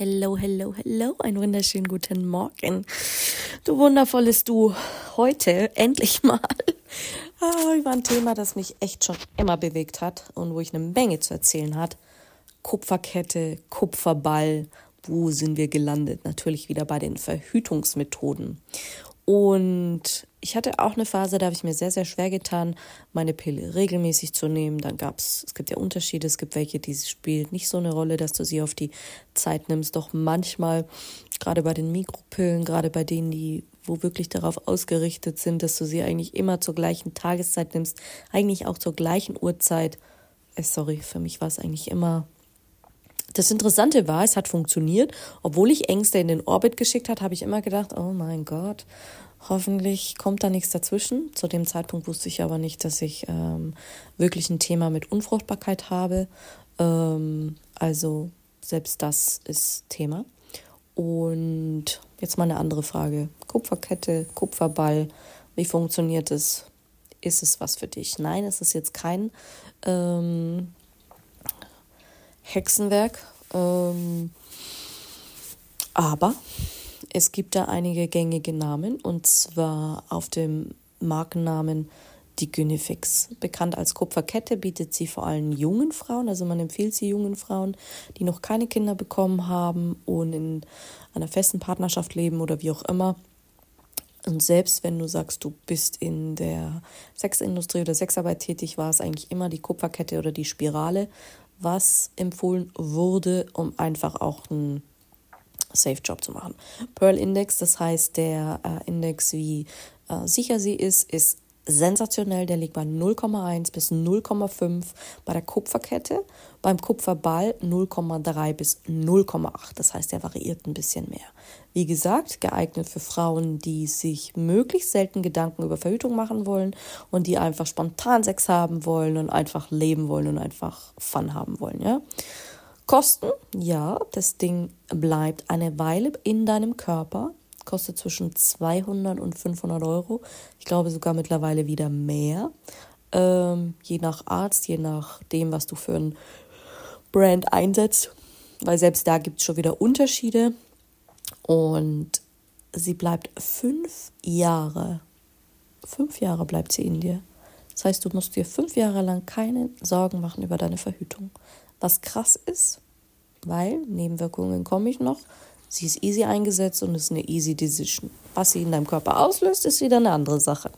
Hello, hello, hello, einen wunderschönen guten Morgen. Du wundervolles Du, heute endlich mal ah, über ein Thema, das mich echt schon immer bewegt hat und wo ich eine Menge zu erzählen hat. Kupferkette, Kupferball, wo sind wir gelandet? Natürlich wieder bei den Verhütungsmethoden. Und ich hatte auch eine Phase, da habe ich mir sehr, sehr schwer getan, meine Pille regelmäßig zu nehmen. Dann gab es, es gibt ja Unterschiede, es gibt welche, die spielt nicht so eine Rolle, dass du sie auf die Zeit nimmst. Doch manchmal, gerade bei den Mikropillen, gerade bei denen, die, wo wirklich darauf ausgerichtet sind, dass du sie eigentlich immer zur gleichen Tageszeit nimmst, eigentlich auch zur gleichen Uhrzeit. Äh, sorry, für mich war es eigentlich immer das Interessante war, es hat funktioniert. Obwohl ich Ängste in den Orbit geschickt hat, habe ich immer gedacht, oh mein Gott, hoffentlich kommt da nichts dazwischen. Zu dem Zeitpunkt wusste ich aber nicht, dass ich ähm, wirklich ein Thema mit Unfruchtbarkeit habe. Ähm, also selbst das ist Thema. Und jetzt mal eine andere Frage. Kupferkette, Kupferball, wie funktioniert es? Ist es was für dich? Nein, es ist jetzt kein ähm, Hexenwerk. Ähm, aber es gibt da einige gängige Namen und zwar auf dem Markennamen die Gynefix. Bekannt als Kupferkette bietet sie vor allem jungen Frauen, also man empfiehlt sie jungen Frauen, die noch keine Kinder bekommen haben und in einer festen Partnerschaft leben oder wie auch immer. Und selbst wenn du sagst, du bist in der Sexindustrie oder Sexarbeit tätig, war es eigentlich immer die Kupferkette oder die Spirale, was empfohlen wurde, um einfach auch einen Safe Job zu machen. Pearl Index, das heißt der äh, Index, wie äh, sicher sie ist, ist sensationell. Der liegt bei 0,1 bis 0,5 bei der Kupferkette. Beim Kupferball 0,3 bis 0,8. Das heißt, der variiert ein bisschen mehr. Wie gesagt, geeignet für Frauen, die sich möglichst selten Gedanken über Verhütung machen wollen und die einfach spontan Sex haben wollen und einfach leben wollen und einfach Fun haben wollen, ja. Kosten, ja, das Ding bleibt eine Weile in deinem Körper kostet zwischen 200 und 500 Euro. Ich glaube sogar mittlerweile wieder mehr. Ähm, je nach Arzt, je nachdem, was du für ein Brand einsetzt. Weil selbst da gibt es schon wieder Unterschiede. Und sie bleibt fünf Jahre. Fünf Jahre bleibt sie in dir. Das heißt, du musst dir fünf Jahre lang keine Sorgen machen über deine Verhütung. Was krass ist, weil Nebenwirkungen komme ich noch. Sie ist easy eingesetzt und ist eine easy decision. Was sie in deinem Körper auslöst, ist wieder eine andere Sache.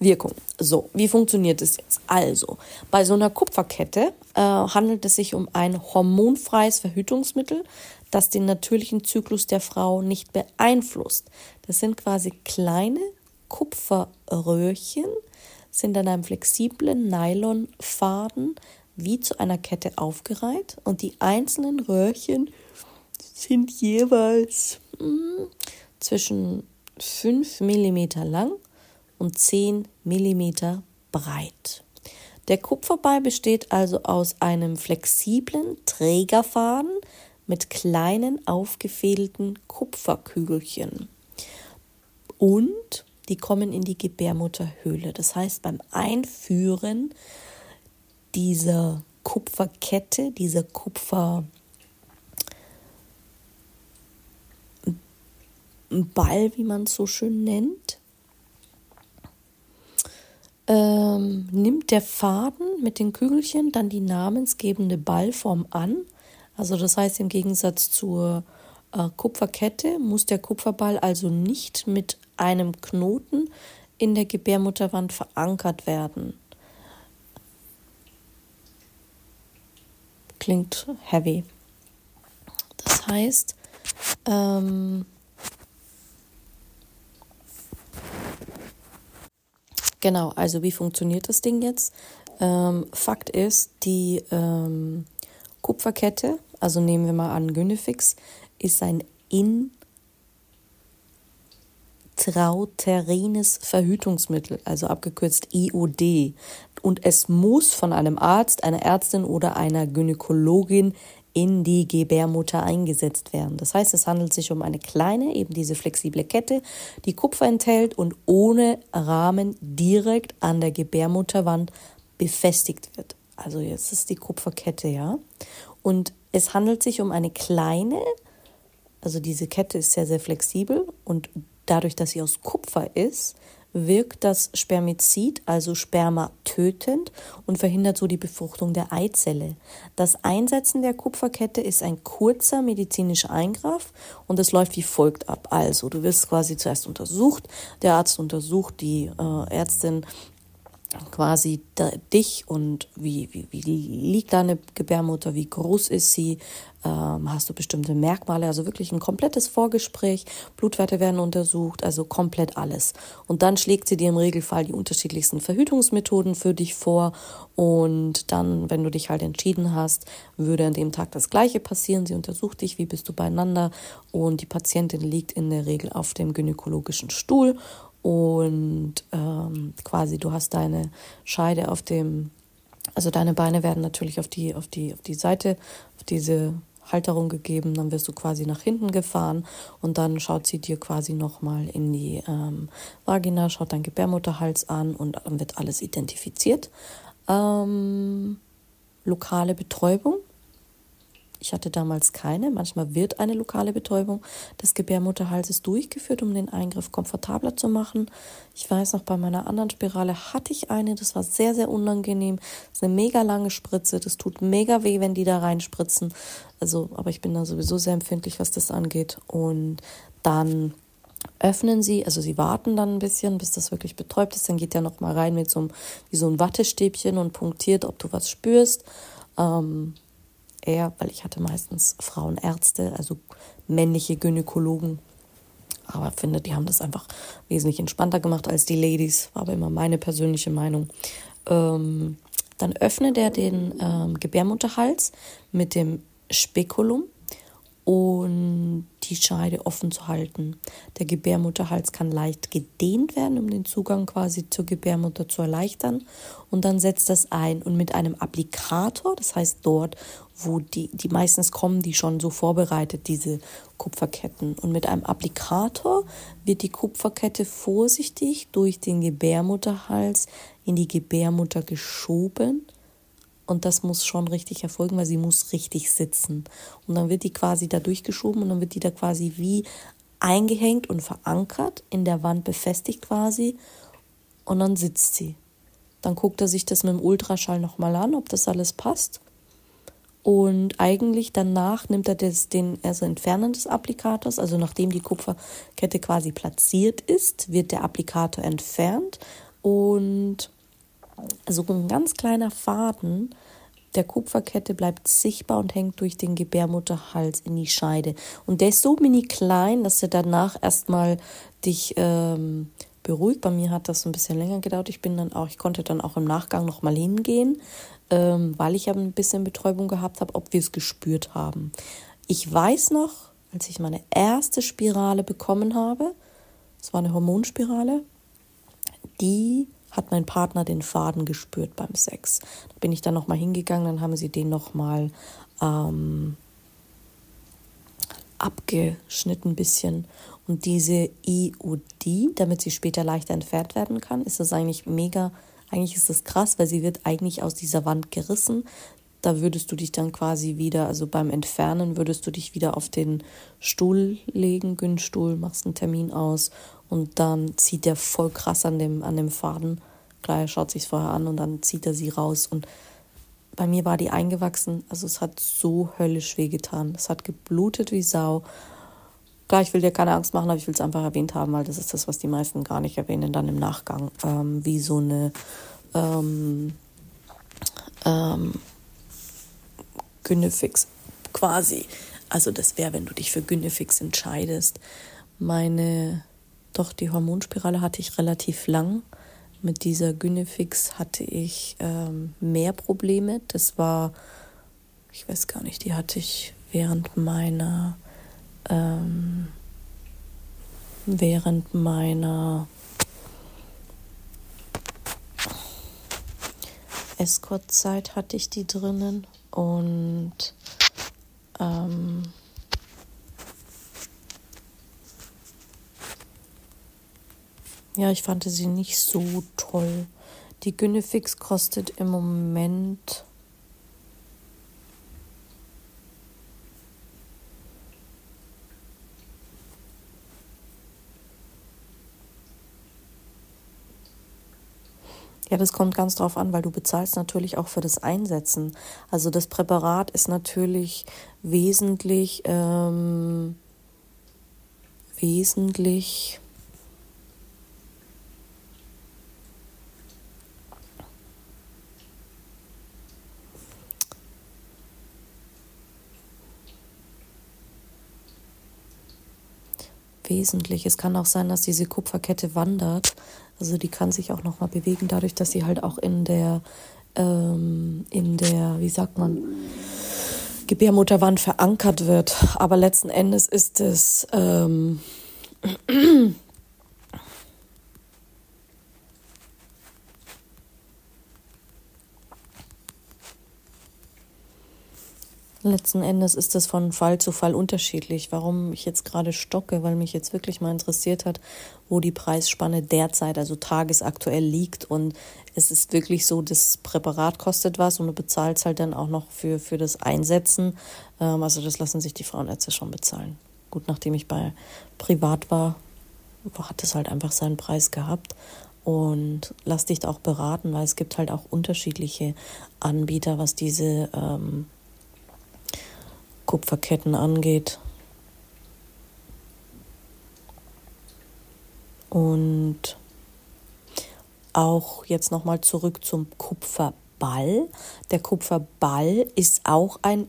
Wirkung. So, wie funktioniert es jetzt? Also, bei so einer Kupferkette äh, handelt es sich um ein hormonfreies Verhütungsmittel, das den natürlichen Zyklus der Frau nicht beeinflusst. Das sind quasi kleine Kupferröhrchen, sind an einem flexiblen Nylonfaden wie zu einer Kette aufgereiht und die einzelnen Röhrchen sind jeweils hm, zwischen 5 mm lang und 10 mm breit. Der Kupferball besteht also aus einem flexiblen Trägerfaden mit kleinen aufgefädelten Kupferkügelchen. Und die kommen in die Gebärmutterhöhle. Das heißt, beim Einführen dieser Kupferkette, dieser Kupfer Ball, wie man es so schön nennt, ähm, nimmt der Faden mit den Kügelchen dann die namensgebende Ballform an. Also das heißt, im Gegensatz zur äh, Kupferkette muss der Kupferball also nicht mit einem Knoten in der Gebärmutterwand verankert werden. Klingt heavy. Das heißt, ähm, Genau, also wie funktioniert das Ding jetzt? Ähm, Fakt ist, die ähm, Kupferkette, also nehmen wir mal an Gynefix, ist ein in intrauterines Verhütungsmittel, also abgekürzt IOD. Und es muss von einem Arzt, einer Ärztin oder einer Gynäkologin in die Gebärmutter eingesetzt werden. Das heißt, es handelt sich um eine kleine, eben diese flexible Kette, die Kupfer enthält und ohne Rahmen direkt an der Gebärmutterwand befestigt wird. Also jetzt ist die Kupferkette, ja. Und es handelt sich um eine kleine, also diese Kette ist sehr, sehr flexibel und dadurch, dass sie aus Kupfer ist, wirkt das Spermizid, also Sperma, tötend und verhindert so die Befruchtung der Eizelle. Das Einsetzen der Kupferkette ist ein kurzer medizinischer Eingriff und es läuft wie folgt ab. Also, du wirst quasi zuerst untersucht, der Arzt untersucht, die äh, Ärztin quasi da, dich und wie, wie, wie liegt deine Gebärmutter, wie groß ist sie, ähm, hast du bestimmte Merkmale, also wirklich ein komplettes Vorgespräch, Blutwerte werden untersucht, also komplett alles. Und dann schlägt sie dir im Regelfall die unterschiedlichsten Verhütungsmethoden für dich vor und dann, wenn du dich halt entschieden hast, würde an dem Tag das gleiche passieren. Sie untersucht dich, wie bist du beieinander und die Patientin liegt in der Regel auf dem gynäkologischen Stuhl und ähm, quasi du hast deine Scheide auf dem, also deine Beine werden natürlich auf die, auf die, auf die Seite, auf diese Halterung gegeben, dann wirst du quasi nach hinten gefahren und dann schaut sie dir quasi nochmal in die ähm, Vagina, schaut dein Gebärmutterhals an und dann wird alles identifiziert. Ähm, lokale Betäubung ich hatte damals keine. Manchmal wird eine lokale Betäubung des Gebärmutterhalses durchgeführt, um den Eingriff komfortabler zu machen. Ich weiß noch, bei meiner anderen Spirale hatte ich eine. Das war sehr, sehr unangenehm. Das ist eine mega lange Spritze. Das tut mega weh, wenn die da reinspritzen. Also, aber ich bin da sowieso sehr empfindlich, was das angeht. Und dann öffnen sie, also sie warten dann ein bisschen, bis das wirklich betäubt ist. Dann geht der noch mal rein mit so einem, wie so ein Wattestäbchen und punktiert, ob du was spürst. Ähm, eher, weil ich hatte meistens Frauenärzte, also männliche Gynäkologen. Aber finde, die haben das einfach wesentlich entspannter gemacht als die Ladies. War aber immer meine persönliche Meinung. Ähm, dann öffnet er den ähm, Gebärmutterhals mit dem Spekulum und die Scheide offen zu halten. Der Gebärmutterhals kann leicht gedehnt werden, um den Zugang quasi zur Gebärmutter zu erleichtern. Und dann setzt das ein und mit einem Applikator, das heißt dort, wo die, die meistens kommen, die schon so vorbereitet, diese Kupferketten. Und mit einem Applikator wird die Kupferkette vorsichtig durch den Gebärmutterhals in die Gebärmutter geschoben und das muss schon richtig erfolgen, weil sie muss richtig sitzen. Und dann wird die quasi da durchgeschoben und dann wird die da quasi wie eingehängt und verankert, in der Wand befestigt quasi. Und dann sitzt sie. Dann guckt er sich das mit dem Ultraschall nochmal an, ob das alles passt. Und eigentlich danach nimmt er das, den also Entfernen des Applikators, also nachdem die Kupferkette quasi platziert ist, wird der Applikator entfernt und so ein ganz kleiner Faden der Kupferkette bleibt sichtbar und hängt durch den Gebärmutterhals in die Scheide. Und der ist so mini klein, dass er danach erstmal dich ähm, beruhigt. Bei mir hat das ein bisschen länger gedauert. Ich bin dann auch, ich konnte dann auch im Nachgang nochmal hingehen, ähm, weil ich ja ein bisschen Betäubung gehabt habe, ob wir es gespürt haben. Ich weiß noch, als ich meine erste Spirale bekommen habe, es war eine Hormonspirale, die hat mein Partner den Faden gespürt beim Sex. Da bin ich dann nochmal hingegangen, dann haben sie den nochmal ähm, abgeschnitten ein bisschen. Und diese IOD, damit sie später leichter entfernt werden kann, ist das eigentlich mega, eigentlich ist das krass, weil sie wird eigentlich aus dieser Wand gerissen. Da würdest du dich dann quasi wieder, also beim Entfernen würdest du dich wieder auf den Stuhl legen, Günststuhl, machst einen Termin aus und dann zieht er voll krass an dem, an dem Faden. Klar, er schaut sich vorher an und dann zieht er sie raus. Und bei mir war die eingewachsen. Also es hat so höllisch wehgetan. Es hat geblutet wie Sau. Klar, ich will dir keine Angst machen, aber ich will es einfach erwähnt haben, weil das ist das, was die meisten gar nicht erwähnen, dann im Nachgang. Ähm, wie so eine ähm, ähm, Gynefix quasi. Also das wäre, wenn du dich für Gynefix entscheidest. Meine doch, die Hormonspirale hatte ich relativ lang. Mit dieser Gynefix hatte ich ähm, mehr Probleme. Das war, ich weiß gar nicht, die hatte ich während meiner ähm, während meiner Escort-Zeit hatte ich die drinnen und ähm, ja, ich fand sie nicht so toll. Die Gynefix kostet im Moment Ja, das kommt ganz drauf an, weil du bezahlst natürlich auch für das Einsetzen. Also das Präparat ist natürlich wesentlich, ähm, wesentlich wesentlich. Es kann auch sein, dass diese Kupferkette wandert. Also die kann sich auch nochmal bewegen, dadurch, dass sie halt auch in der, ähm, in der, wie sagt man, Gebärmutterwand verankert wird. Aber letzten Endes ist es ähm, Letzten Endes ist es von Fall zu Fall unterschiedlich. Warum ich jetzt gerade stocke, weil mich jetzt wirklich mal interessiert hat, wo die Preisspanne derzeit, also tagesaktuell liegt. Und es ist wirklich so, das Präparat kostet was und du bezahlst halt dann auch noch für, für das Einsetzen. Ähm, also das lassen sich die Frauenärzte schon bezahlen. Gut, nachdem ich bei privat war, hat es halt einfach seinen Preis gehabt. Und lass dich da auch beraten, weil es gibt halt auch unterschiedliche Anbieter, was diese ähm, Kupferketten angeht. Und auch jetzt nochmal zurück zum Kupferball. Der Kupferball ist auch ein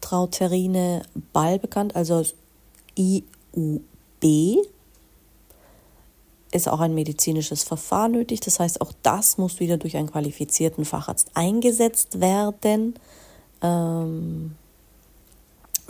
intrauterine Ball bekannt, also IUB. Ist auch ein medizinisches Verfahren nötig. Das heißt, auch das muss wieder durch einen qualifizierten Facharzt eingesetzt werden. Ähm,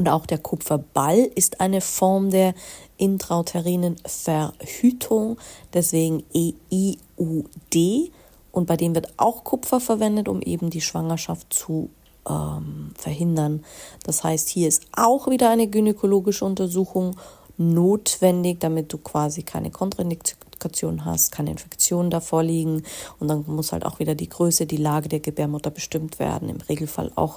und auch der Kupferball ist eine Form der intrauterinen Verhütung, deswegen EIUD. Und bei dem wird auch Kupfer verwendet, um eben die Schwangerschaft zu ähm, verhindern. Das heißt, hier ist auch wieder eine gynäkologische Untersuchung notwendig, damit du quasi keine Kontraindikation hast, keine Infektionen davor liegen. Und dann muss halt auch wieder die Größe, die Lage der Gebärmutter bestimmt werden. Im Regelfall auch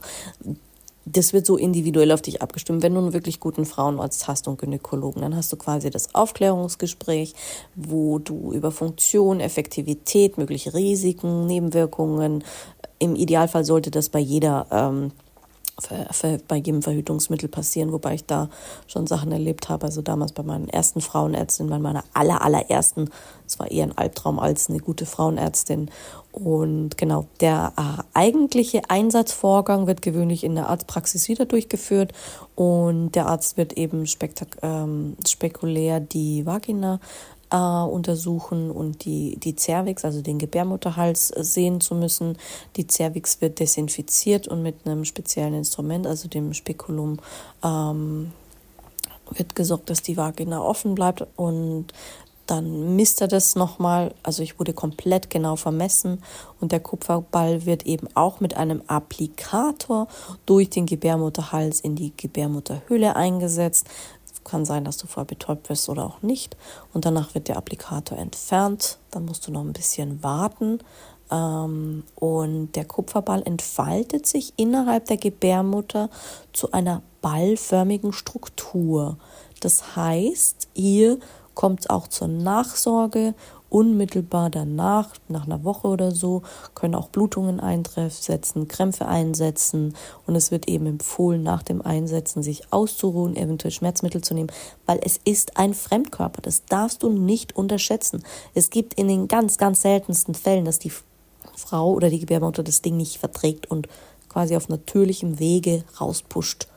das wird so individuell auf dich abgestimmt. Wenn du einen wirklich guten Frauenarzt hast und Gynäkologen, dann hast du quasi das Aufklärungsgespräch, wo du über Funktion, Effektivität, mögliche Risiken, Nebenwirkungen, im Idealfall sollte das bei jeder ähm, bei jedem Verhütungsmittel passieren, wobei ich da schon Sachen erlebt habe. Also damals bei meinen ersten Frauenärztin, bei meiner aller, allerersten, es war eher ein Albtraum als eine gute Frauenärztin. Und genau, der äh, eigentliche Einsatzvorgang wird gewöhnlich in der Arztpraxis wieder durchgeführt und der Arzt wird eben ähm, spekulär die Vagina äh, untersuchen und die, die Cervix, also den Gebärmutterhals, äh, sehen zu müssen. Die Cervix wird desinfiziert und mit einem speziellen Instrument, also dem Spekulum, ähm, wird gesorgt, dass die Vagina offen bleibt und dann misst er das nochmal. Also ich wurde komplett genau vermessen und der Kupferball wird eben auch mit einem Applikator durch den Gebärmutterhals in die Gebärmutterhülle eingesetzt. Kann sein, dass du vorher betäubt wirst oder auch nicht. Und danach wird der Applikator entfernt. Dann musst du noch ein bisschen warten. Ähm, und der Kupferball entfaltet sich innerhalb der Gebärmutter zu einer ballförmigen Struktur. Das heißt, hier kommt es auch zur Nachsorge unmittelbar danach, nach einer Woche oder so, können auch Blutungen eintreffen, Krämpfe einsetzen und es wird eben empfohlen, nach dem Einsetzen sich auszuruhen, eventuell Schmerzmittel zu nehmen, weil es ist ein Fremdkörper. Das darfst du nicht unterschätzen. Es gibt in den ganz, ganz seltensten Fällen, dass die Frau oder die Gebärmutter das Ding nicht verträgt und quasi auf natürlichem Wege rauspusht.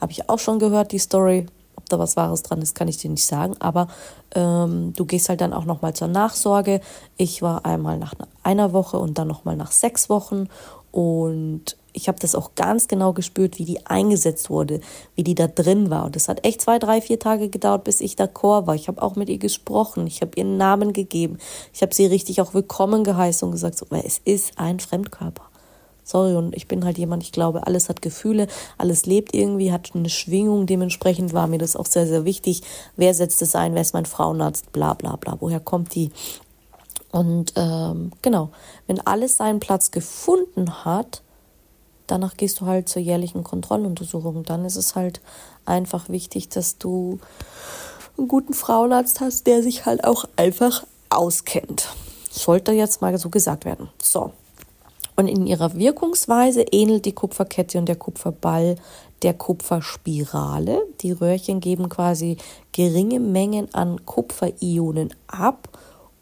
Habe ich auch schon gehört, die Story da was Wahres dran ist, kann ich dir nicht sagen. Aber ähm, du gehst halt dann auch nochmal zur Nachsorge. Ich war einmal nach einer Woche und dann nochmal nach sechs Wochen. Und ich habe das auch ganz genau gespürt, wie die eingesetzt wurde, wie die da drin war. Und das hat echt zwei, drei, vier Tage gedauert, bis ich d'accord war. Ich habe auch mit ihr gesprochen, ich habe ihren Namen gegeben, ich habe sie richtig auch willkommen geheißen und gesagt, so, es ist ein Fremdkörper. Sorry, und ich bin halt jemand, ich glaube, alles hat Gefühle, alles lebt irgendwie, hat eine Schwingung. Dementsprechend war mir das auch sehr, sehr wichtig. Wer setzt es ein? Wer ist mein Frauenarzt? Bla, bla, bla. Woher kommt die? Und ähm, genau, wenn alles seinen Platz gefunden hat, danach gehst du halt zur jährlichen Kontrolluntersuchung. Dann ist es halt einfach wichtig, dass du einen guten Frauenarzt hast, der sich halt auch einfach auskennt. Sollte jetzt mal so gesagt werden. So. Und in ihrer Wirkungsweise ähnelt die Kupferkette und der Kupferball der Kupferspirale. Die Röhrchen geben quasi geringe Mengen an Kupferionen ab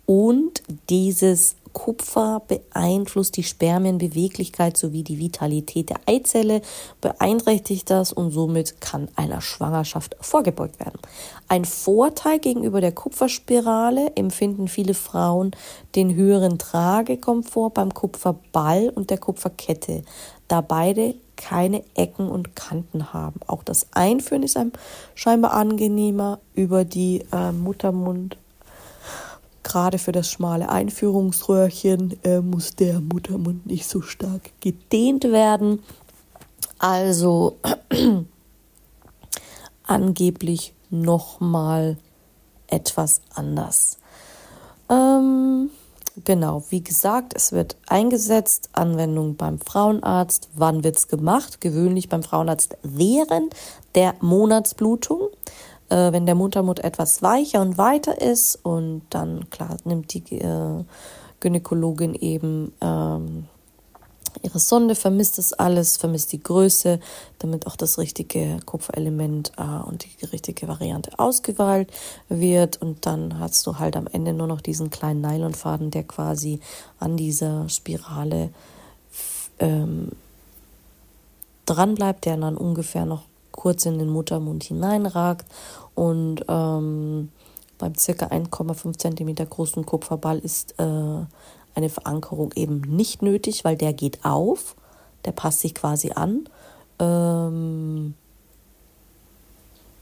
und dieses Kupfer beeinflusst die Spermienbeweglichkeit sowie die Vitalität der Eizelle, beeinträchtigt das und somit kann einer Schwangerschaft vorgebeugt werden. Ein Vorteil gegenüber der Kupferspirale empfinden viele Frauen den höheren Tragekomfort beim Kupferball und der Kupferkette, da beide keine Ecken und Kanten haben. Auch das Einführen ist einem scheinbar angenehmer über die äh, Muttermund Gerade für das schmale Einführungsröhrchen äh, muss der Muttermund nicht so stark gedehnt werden. Also angeblich nochmal etwas anders. Ähm, genau, wie gesagt, es wird eingesetzt, Anwendung beim Frauenarzt. Wann wird es gemacht? Gewöhnlich beim Frauenarzt während der Monatsblutung äh, wenn der Muttermund etwas weicher und weiter ist und dann, klar, nimmt die äh, Gynäkologin eben ähm, ihre Sonde, vermisst das alles, vermisst die Größe, damit auch das richtige Kupferelement äh, und die richtige Variante ausgewählt wird. Und dann hast du halt am Ende nur noch diesen kleinen Nylonfaden, der quasi an dieser Spirale ähm, dran bleibt, der dann ungefähr noch kurz in den Muttermund hineinragt und ähm, beim circa 1,5 cm großen Kupferball ist äh, eine Verankerung eben nicht nötig, weil der geht auf, der passt sich quasi an. Ähm,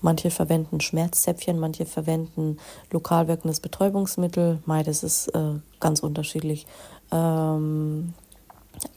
manche verwenden Schmerzzäpfchen, manche verwenden lokal wirkendes Betäubungsmittel. Mei, das ist äh, ganz unterschiedlich. Ähm,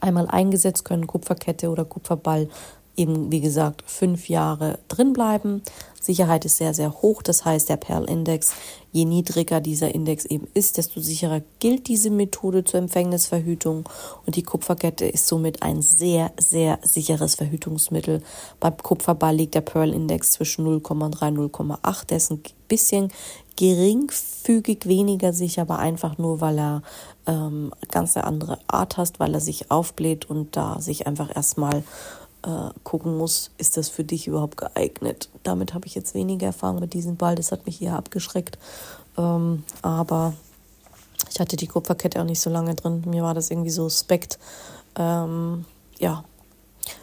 einmal eingesetzt können Kupferkette oder Kupferball eben, wie gesagt, fünf Jahre drin bleiben. Sicherheit ist sehr, sehr hoch. Das heißt, der Perl-Index, je niedriger dieser Index eben ist, desto sicherer gilt diese Methode zur Empfängnisverhütung. Und die Kupferkette ist somit ein sehr, sehr sicheres Verhütungsmittel. Beim Kupferball liegt der Pearl-Index zwischen 0,3 und 0,8. Der ist ein bisschen geringfügig weniger sicher, aber einfach nur, weil er ähm, ganz eine andere Art hast, weil er sich aufbläht und da sich einfach erstmal äh, gucken muss, ist das für dich überhaupt geeignet. Damit habe ich jetzt weniger Erfahrung mit diesem Ball, das hat mich eher abgeschreckt. Ähm, aber ich hatte die Kupferkette auch nicht so lange drin. Mir war das irgendwie so suspekt. Ähm, ja,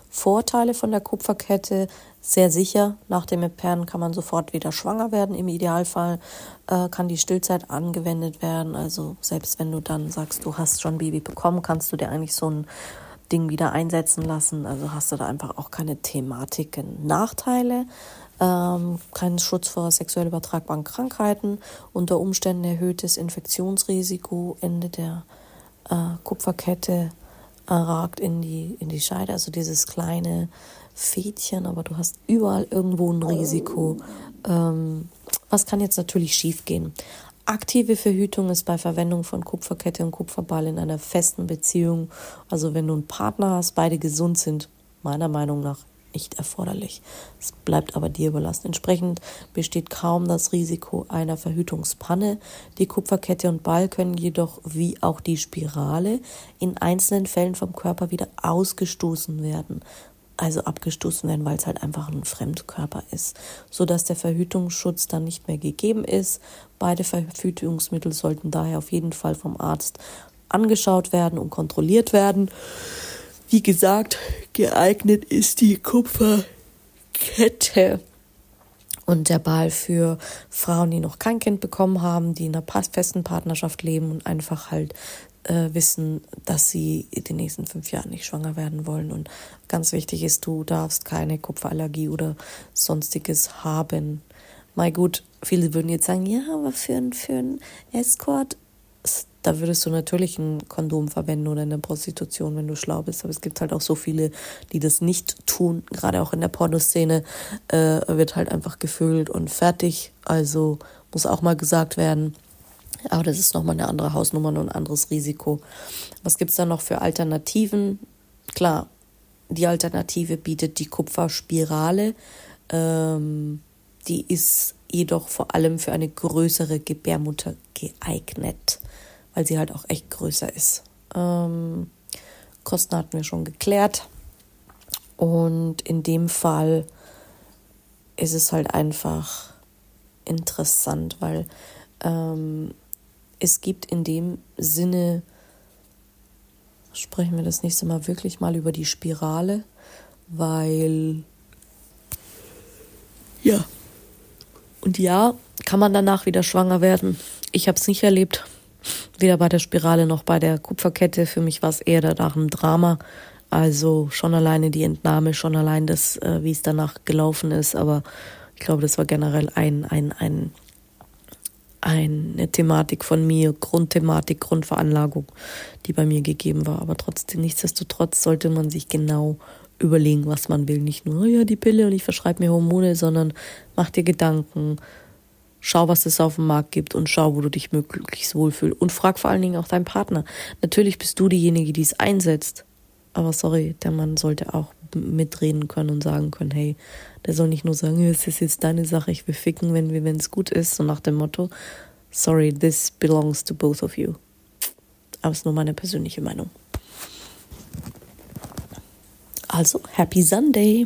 Vorteile von der Kupferkette sehr sicher. Nach dem Eperren kann man sofort wieder schwanger werden. Im Idealfall äh, kann die Stillzeit angewendet werden. Also selbst wenn du dann sagst, du hast schon Baby bekommen, kannst du dir eigentlich so ein Ding wieder einsetzen lassen. Also hast du da einfach auch keine Thematiken, Nachteile, ähm, keinen Schutz vor sexuell übertragbaren Krankheiten, unter Umständen erhöhtes Infektionsrisiko, Ende der äh, Kupferkette äh, ragt in die, in die Scheide, also dieses kleine Fädchen, aber du hast überall irgendwo ein Risiko. Ähm, was kann jetzt natürlich schiefgehen? Aktive Verhütung ist bei Verwendung von Kupferkette und Kupferball in einer festen Beziehung, also wenn du einen Partner hast, beide gesund sind, meiner Meinung nach nicht erforderlich. Es bleibt aber dir überlassen. Entsprechend besteht kaum das Risiko einer Verhütungspanne. Die Kupferkette und Ball können jedoch wie auch die Spirale in einzelnen Fällen vom Körper wieder ausgestoßen werden also abgestoßen werden, weil es halt einfach ein Fremdkörper ist, so dass der Verhütungsschutz dann nicht mehr gegeben ist. Beide Verhütungsmittel sollten daher auf jeden Fall vom Arzt angeschaut werden und kontrolliert werden. Wie gesagt, geeignet ist die Kupferkette und der Ball für Frauen, die noch kein Kind bekommen haben, die in einer festen Partnerschaft leben und einfach halt äh, wissen, dass sie in den nächsten fünf Jahren nicht schwanger werden wollen. Und ganz wichtig ist, du darfst keine Kupferallergie oder sonstiges haben. Mal gut, viele würden jetzt sagen, ja, aber für, ein, für einen Escort, da würdest du natürlich ein Kondom verwenden oder in der Prostitution, wenn du schlau bist. Aber es gibt halt auch so viele, die das nicht tun. Gerade auch in der Pornoszene äh, wird halt einfach gefüllt und fertig. Also muss auch mal gesagt werden. Aber das ist nochmal eine andere Hausnummer und ein anderes Risiko. Was gibt es da noch für Alternativen? Klar, die Alternative bietet die Kupferspirale. Ähm, die ist jedoch vor allem für eine größere Gebärmutter geeignet, weil sie halt auch echt größer ist. Ähm, Kosten hatten wir schon geklärt. Und in dem Fall ist es halt einfach interessant, weil ähm, es gibt in dem Sinne, sprechen wir das nächste Mal wirklich mal über die Spirale, weil ja. Und ja, kann man danach wieder schwanger werden. Ich habe es nicht erlebt. Weder bei der Spirale noch bei der Kupferkette. Für mich war es eher danach ein Drama. Also schon alleine die Entnahme, schon allein das, äh, wie es danach gelaufen ist. Aber ich glaube, das war generell ein, ein, ein eine Thematik von mir, Grundthematik, Grundveranlagung, die bei mir gegeben war. Aber trotzdem, nichtsdestotrotz sollte man sich genau überlegen, was man will. Nicht nur, oh ja, die Pille und ich verschreibe mir Hormone, sondern mach dir Gedanken, schau, was es auf dem Markt gibt und schau, wo du dich möglichst wohlfühlst. Und frag vor allen Dingen auch deinen Partner. Natürlich bist du diejenige, die es einsetzt. Aber sorry, der Mann sollte auch mitreden können und sagen können, hey, der soll nicht nur sagen, es ist jetzt deine Sache, ich will ficken, wenn es gut ist, so nach dem Motto, sorry, this belongs to both of you. Aber es ist nur meine persönliche Meinung. Also, happy Sunday!